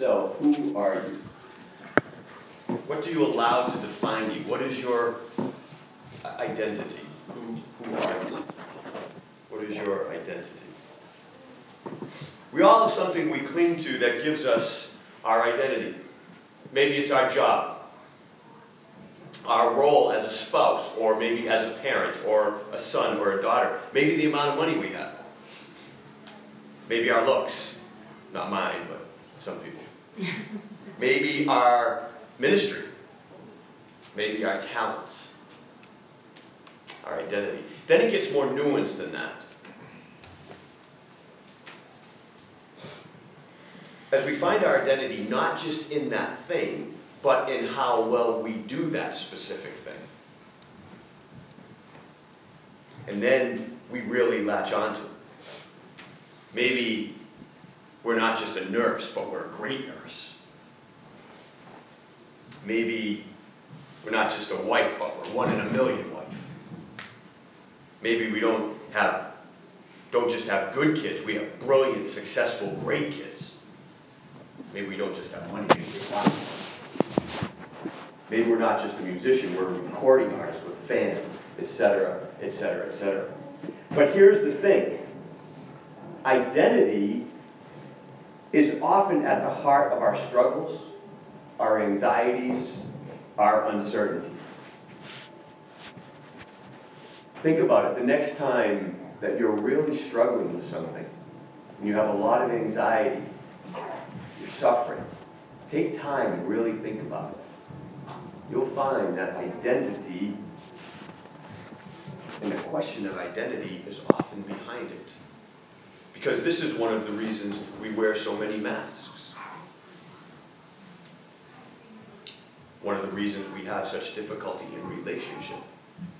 yourself, who are you? What do you allow to define you? What is your uh, identity? Who, who are you? What is your identity? We all have something we cling to that gives us our identity. Maybe it's our job, our role as a spouse, or maybe as a parent, or a son, or a daughter. Maybe the amount of money we have. Maybe our looks. Not mine, but some people. Maybe our ministry. Maybe our talents. Our identity. Then it gets more nuanced than that. as we find our identity not just in that thing, but in how well we do that specific thing. And then we really latch onto it. Maybe we're not just a nurse, but we're a great nurse. Maybe we're not just a wife, but we're one in a million wife. Maybe we don't have don't just have good kids, we have brilliant, successful, great kids. Maybe we don't just have money, maybe Maybe we're not just a musician, we're a recording artist with fans, etc., etc., etc. But here's the thing identity is often at the heart of our struggles, our anxieties, our uncertainty. Think about it. The next time that you're really struggling with something, and you have a lot of anxiety, you're suffering, take time and really think about it. You'll find that identity and the question of identity is often behind it. Because this is one of the reasons we wear so many masks. One of the reasons we have such difficulty in relationship.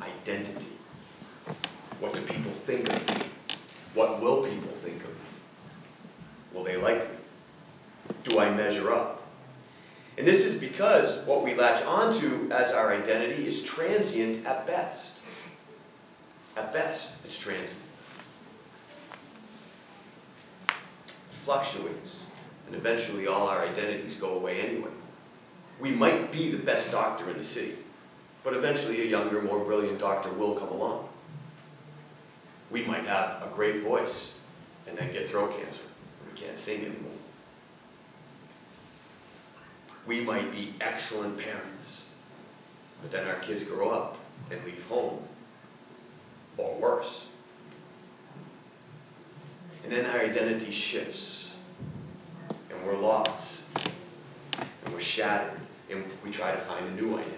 Identity. What do people think of me? What will people think of me? Will they like me? do I measure up? And this is because what we latch onto as our identity is transient at best. At best, it's transient. Fluctuates, and eventually all our identities go away anyway. We might be the best doctor in the city, but eventually a younger, more brilliant doctor will come along. We might have a great voice and then get throat cancer. We can't sing anymore. We might be excellent parents, but then our kids grow up and leave home, or worse. Then our identity shifts, and we're lost, and we're shattered, and we try to find a new identity.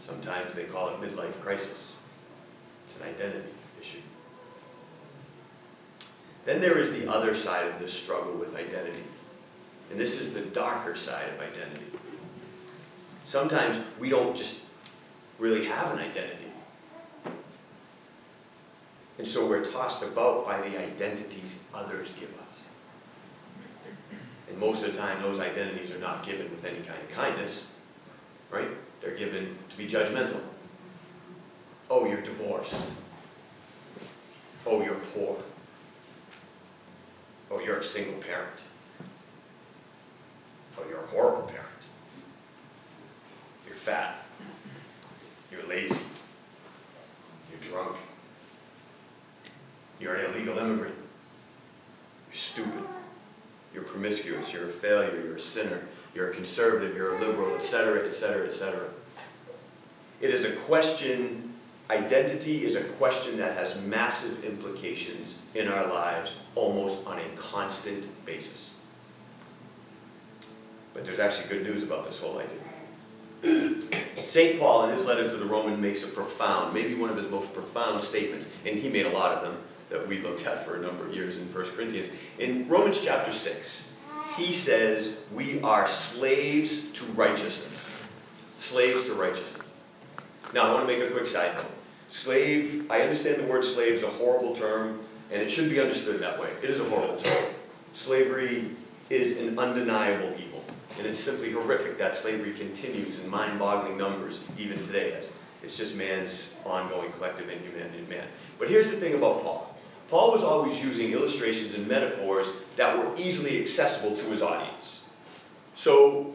Sometimes they call it midlife crisis. It's an identity issue. Then there is the other side of this struggle with identity. And this is the darker side of identity. Sometimes we don't just really have an identity. And so we're tossed about by the identities others give us. And most of the time, those identities are not given with any kind of kindness, right? They're given to be judgmental. Oh, you're divorced. Oh, you're poor. Oh, you're a single parent. Oh, you're a horrible parent. You're fat. You're lazy. You're drunk. You're an illegal immigrant. You're stupid. You're promiscuous. You're a failure. You're a sinner. You're a conservative. You're a liberal, etc., etc., etc. It is a question, identity is a question that has massive implications in our lives almost on a constant basis. But there's actually good news about this whole idea. St. Paul, in his letter to the Roman, makes a profound, maybe one of his most profound statements, and he made a lot of them that we looked at for a number of years in 1 Corinthians. In Romans chapter 6, he says, We are slaves to righteousness. Slaves to righteousness. Now, I want to make a quick side note. Slave, I understand the word slave is a horrible term, and it should be understood that way. It is a horrible term. Slavery is an undeniable evil. And it's simply horrific that slavery continues in mind boggling numbers even today. It's just man's ongoing collective inhumanity in man. But here's the thing about Paul Paul was always using illustrations and metaphors that were easily accessible to his audience. So,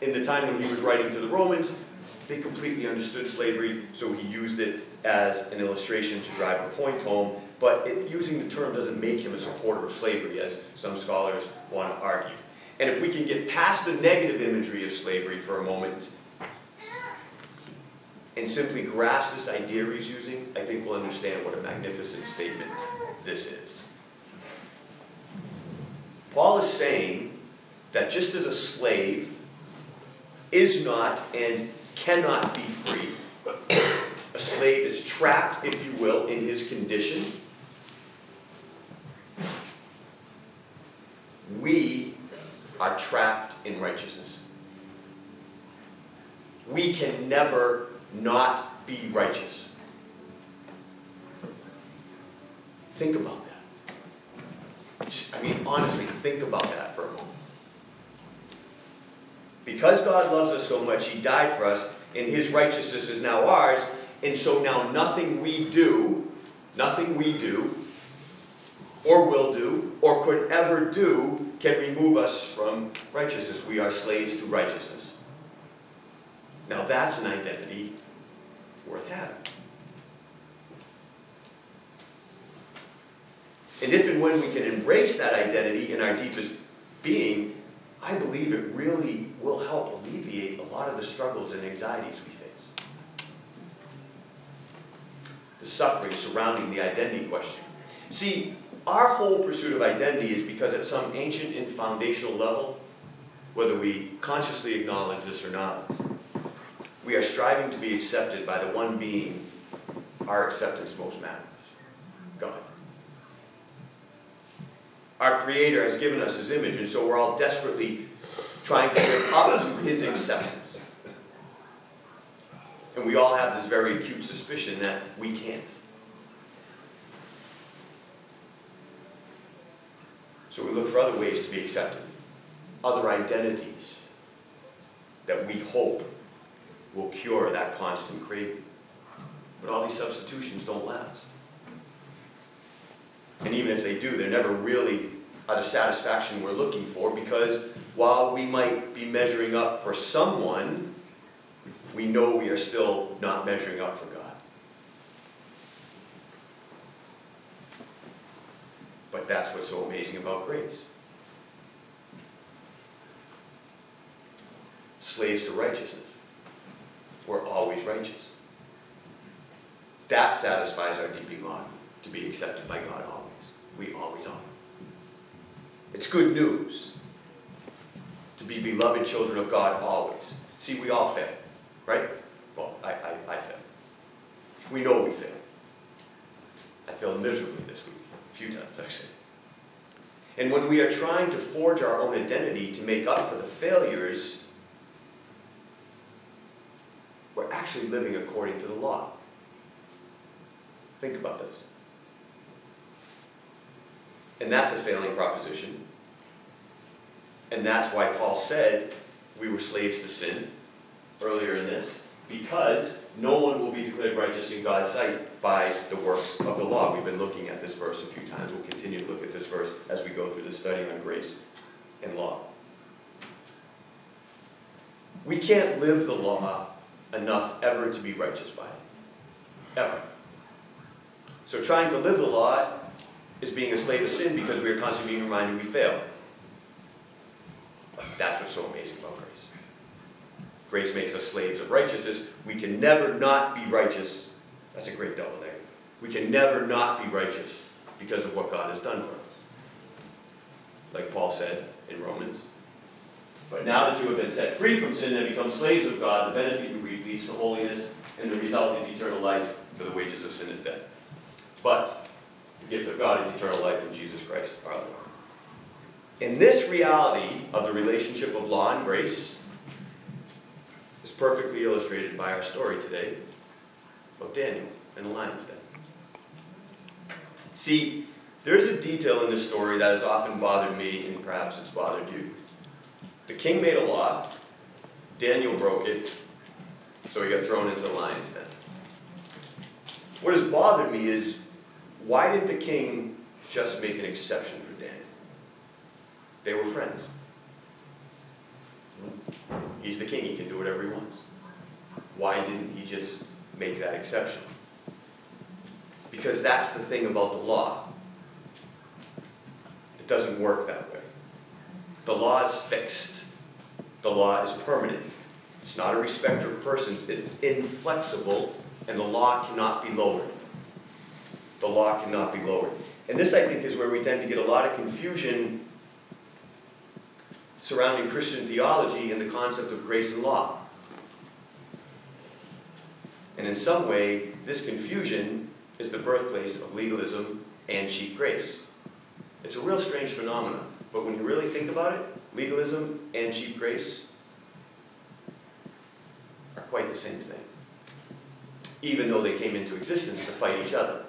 in the time when he was writing to the Romans, they completely understood slavery, so he used it as an illustration to drive a point home. But it, using the term doesn't make him a supporter of slavery, as some scholars want to argue. And if we can get past the negative imagery of slavery for a moment and simply grasp this idea he's using, I think we'll understand what a magnificent statement this is. Paul is saying that just as a slave is not and cannot be free, a slave is trapped, if you will, in his condition. We are trapped in righteousness. We can never not be righteous. Think about that. Just, I mean, honestly, think about that for a moment. Because God loves us so much, He died for us, and His righteousness is now ours, and so now nothing we do, nothing we do, or will do, or could ever do, can remove us from righteousness. We are slaves to righteousness. Now that's an identity worth having. And if and when we can embrace that identity in our deepest being, I believe it really will help alleviate a lot of the struggles and anxieties we face. The suffering surrounding the identity question. See, our whole pursuit of identity is because at some ancient and foundational level, whether we consciously acknowledge this or not, we are striving to be accepted by the one being our acceptance most matters God. Our Creator has given us His image, and so we're all desperately trying to live up to His acceptance. And we all have this very acute suspicion that we can't. So we look for other ways to be accepted, other identities that we hope will cure that constant craving. But all these substitutions don't last. And even if they do, they're never really the satisfaction we're looking for because while we might be measuring up for someone, we know we are still not measuring up for God. But that's what's so amazing about grace. Slaves to righteousness righteous. That satisfies our deep longing to be accepted by God always. We always are. It's good news to be beloved children of God always. See, we all fail, right? Well, I, I, I fail. We know we fail. I failed miserably this week, a few times actually. And when we are trying to forge our own identity to make up for the failures we're actually living according to the law. Think about this. And that's a failing proposition. And that's why Paul said we were slaves to sin earlier in this, because no one will be declared righteous in God's sight by the works of the law. We've been looking at this verse a few times. We'll continue to look at this verse as we go through the study on grace and law. We can't live the law enough ever to be righteous by it. Ever. So trying to live the law is being a slave of sin because we are constantly being reminded we fail. That's what's so amazing about grace. Grace makes us slaves of righteousness. We can never not be righteous. That's a great double negative. We can never not be righteous because of what God has done for us. Like Paul said in Romans but now that you have been set free from sin and become slaves of God, the benefit you leads to holiness, and the result is eternal life, for the wages of sin is death. But the gift of God is eternal life in Jesus Christ our Lord. In this reality of the relationship of law and grace is perfectly illustrated by our story today of Daniel and the lion's den. See, there's a detail in this story that has often bothered me, and perhaps it's bothered you. The king made a law. Daniel broke it, so he got thrown into the lion's den. What has bothered me is Why did the king just make an exception for Daniel? They were friends. He's the king, he can do whatever he wants. Why didn't he just make that exception? Because that's the thing about the law. It doesn't work that way. The law is fixed. The law is permanent. It's not a respecter of persons. It's inflexible, and the law cannot be lowered. The law cannot be lowered. And this, I think, is where we tend to get a lot of confusion surrounding Christian theology and the concept of grace and law. And in some way, this confusion is the birthplace of legalism and cheap grace. It's a real strange phenomenon, but when you really think about it, legalism and cheap grace quite the same thing, even though they came into existence to fight each other.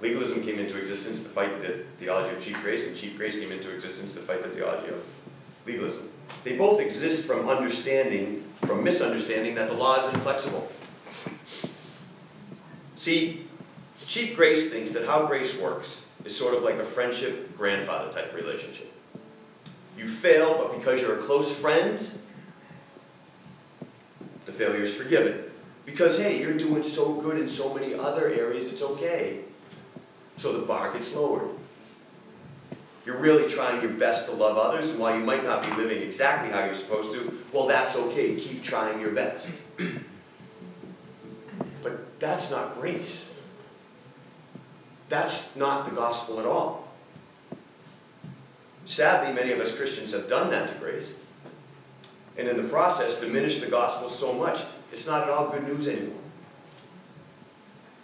Legalism came into existence to fight the theology of cheap grace, and cheap grace came into existence to fight the theology of legalism. They both exist from understanding, from misunderstanding that the law is inflexible. See, cheap grace thinks that how grace works is sort of like a friendship grandfather type relationship. You fail, but because you're a close friend, the failure is forgiven. Because, hey, you're doing so good in so many other areas, it's okay. So the bar gets lowered. You're really trying your best to love others, and while you might not be living exactly how you're supposed to, well, that's okay. Keep trying your best. But that's not grace. That's not the gospel at all. Sadly, many of us Christians have done that to grace. And in the process, diminished the gospel so much, it's not at all good news anymore.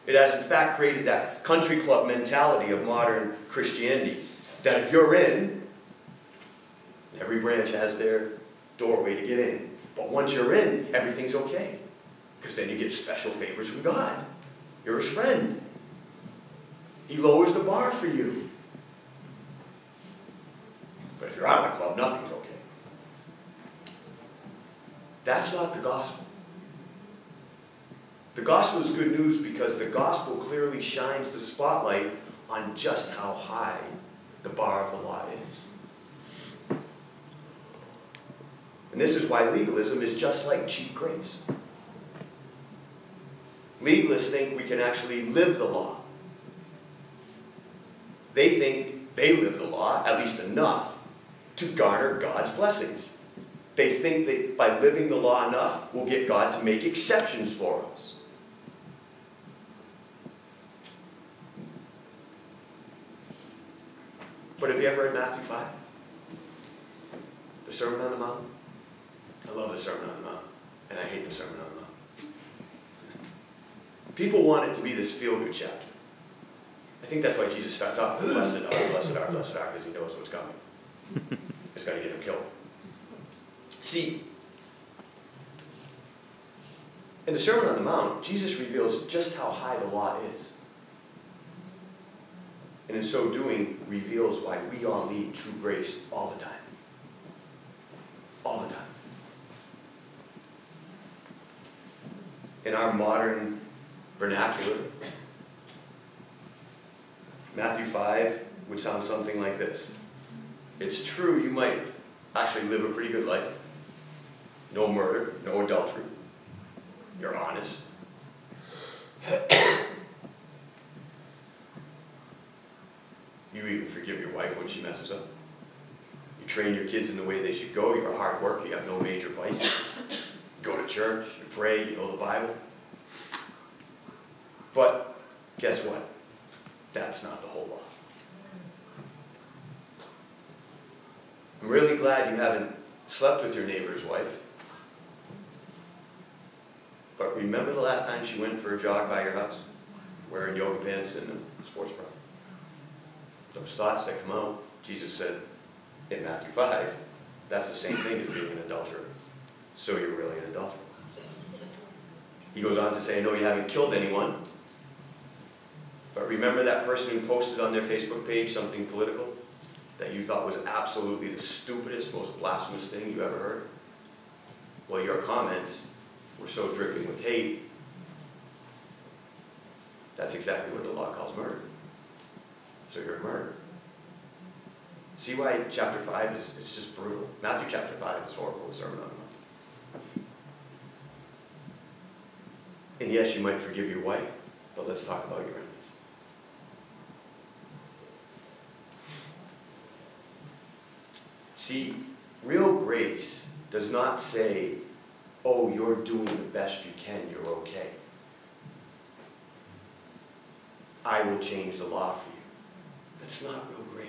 It has, in fact, created that country club mentality of modern Christianity. That if you're in, every branch has their doorway to get in. But once you're in, everything's okay. Because then you get special favors from God. You're his friend. He lowers the bar for you. But if you're out of the club, nothing's okay. That's not the gospel. The gospel is good news because the gospel clearly shines the spotlight on just how high the bar of the law is. And this is why legalism is just like cheap grace. Legalists think we can actually live the law. They think they live the law, at least enough, to garner God's blessings. They think that by living the law enough, we'll get God to make exceptions for us. But have you ever read Matthew 5? The Sermon on the Mount? I love the Sermon on the Mount, and I hate the Sermon on the Mount. People want it to be this feel good chapter. I think that's why Jesus starts off with blessed are, blessed are, blessed are, because he knows what's coming. It's going to get him killed. See, in the Sermon on the Mount, Jesus reveals just how high the law is and in so doing reveals why we all need true grace all the time. All the time. In our modern vernacular, Matthew 5 would sound something like this. It's true you might actually live a pretty good life. No murder, no adultery. You're honest. You even forgive your wife when she messes up. You train your kids in the way they should go. You're a hard. You have no major vices. You go to church. You pray. You know the Bible. But guess what? That's not the whole law. I'm really glad you haven't slept with your neighbor's wife. But remember the last time she went for a jog by your house? Wearing yoga pants and a sports bra those thoughts that come out, Jesus said in Matthew 5, that's the same thing as being an adulterer. So you're really an adulterer. He goes on to say, no, you haven't killed anyone. But remember that person who posted on their Facebook page something political that you thought was absolutely the stupidest, most blasphemous thing you ever heard? Well, your comments were so dripping with hate That's exactly what the law calls murder. So you're a murderer. See why chapter 5 is it's just brutal. Matthew chapter 5 is horrible, the Sermon on the Mount. And yes, you might forgive your wife, but let's talk about your enemies. See, real grace does not say, oh, you're doing the best you can, you're okay. I will change the law for you. That's not real grace.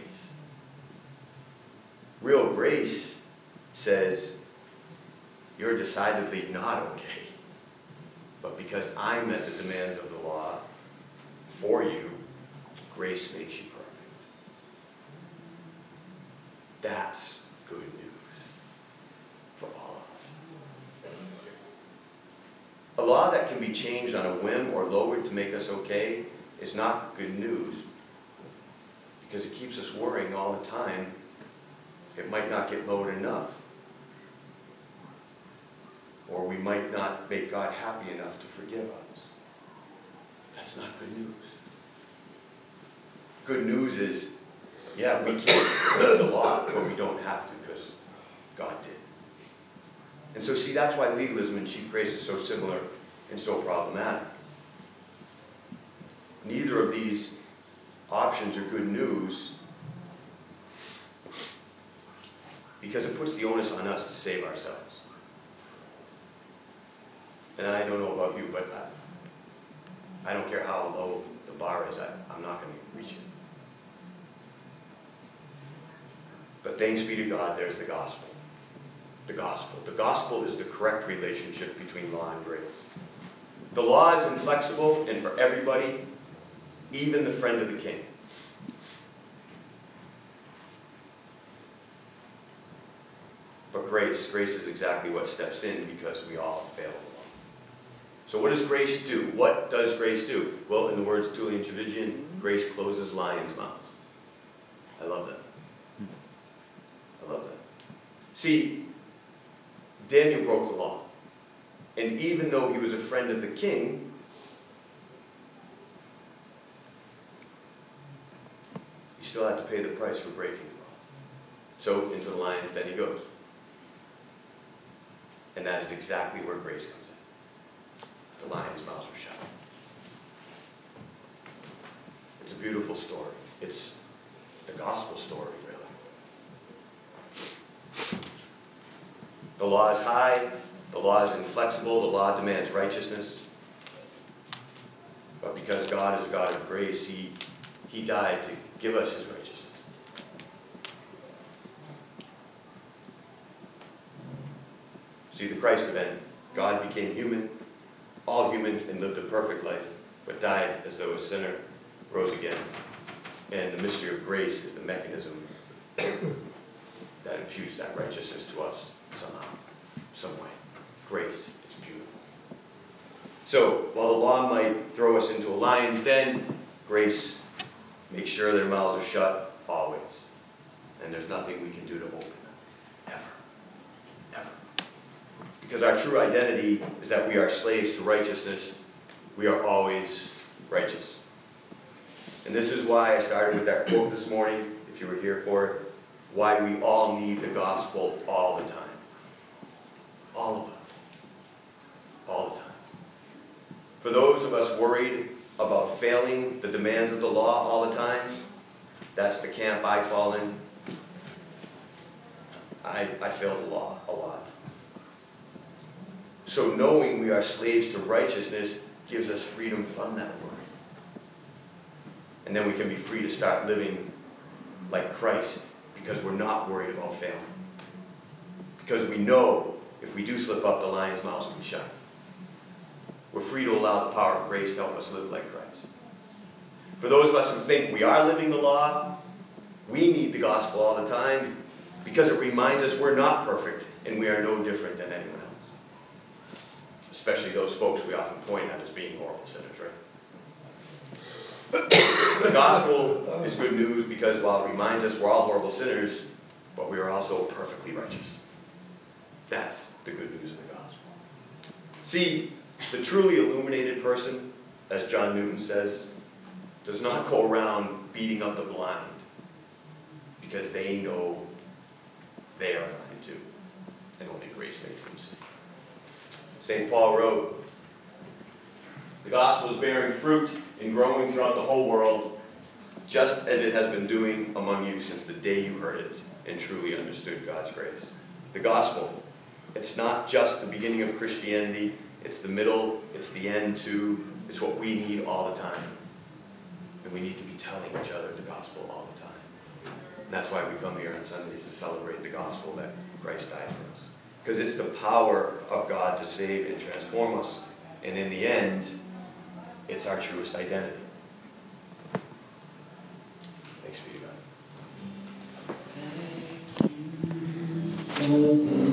Real grace says, you're decidedly not okay. But because I met the demands of the law for you, grace makes you perfect. That's good news for all of us. A law that can be changed on a whim or lowered to make us okay is not good news because it keeps us worrying all the time it might not get lowered enough. Or we might not make God happy enough to forgive us. That's not good news. Good news is, yeah, we can't break the law, but we don't have to because God did. And so, see, that's why legalism and cheap grace is so similar and so problematic. Neither of these options are good news because it puts the onus on us to save ourselves. And I don't know about you, but I, I don't care how low the bar is, I, I'm not going to reach it. But thanks be to God, there's the gospel. The gospel. The gospel is the correct relationship between law and grace. The law is inflexible and for everybody, even the friend of the king. But grace, grace is exactly what steps in because we all fail the law. So what does grace do? What does grace do? Well, in the words of Tullian Tchividjian, grace closes lions' mouths. I love that. I love that. See, Daniel broke the law. And even though he was a friend of the king, he still had to pay the price for breaking the law. So into the lion's den he goes. And that is exactly where grace comes in. The lion's mouths were shut. It's a beautiful story. It's the gospel story, really. The law is high, the law is inflexible, the law demands righteousness. But because God is a God of grace, He, he died to give us His righteousness. See the Christ event. God became human, all human, and lived a perfect life, but died as though a sinner, rose again. And the mystery of grace is the mechanism that imputes that righteousness to us somehow, some way. Grace, it's beautiful. So, while the law might throw us into a lion's den, grace makes sure their mouths are shut always. And there's nothing we can do to open them. Ever. Ever. Because our true identity is that we are slaves to righteousness. We are always righteous. And this is why I started with that quote this morning, if you were here for it, why we all need the gospel all the time. All of us. All the time. For those of us worried about failing the demands of the law all the time, that's the camp I fall in. I, I fail the law a lot. So knowing we are slaves to righteousness gives us freedom from that worry. And then we can be free to start living like Christ because we're not worried about failing. Because we know if we do slip up, the lion's mouths will be shut. We're free to allow the power of grace to help us live like Christ. For those of us who think we are living the law, we need the gospel all the time because it reminds us we're not perfect and we are no different than anyone else. Especially those folks we often point at as being horrible sinners, right? The gospel is good news because while it reminds us we're all horrible sinners, but we are also perfectly righteous. That's the good news of the gospel. See, the truly illuminated person as John Newton says, does not go around beating up the blind because they know they are blind too, and only grace makes them see. St. Paul wrote, The gospel is bearing fruit and growing throughout the whole world, just as it has been doing among you since the day you heard it and truly understood God's grace. The gospel, it's not just the beginning of Christianity, it's the middle, it's the end too. It's what we need all the time. And we need to be telling each other the gospel all the time. And that's why we come here on Sundays to celebrate the gospel that Christ died for us. Because it's the power of God to save and transform us. And in the end, it's our truest identity. Thanks be to God.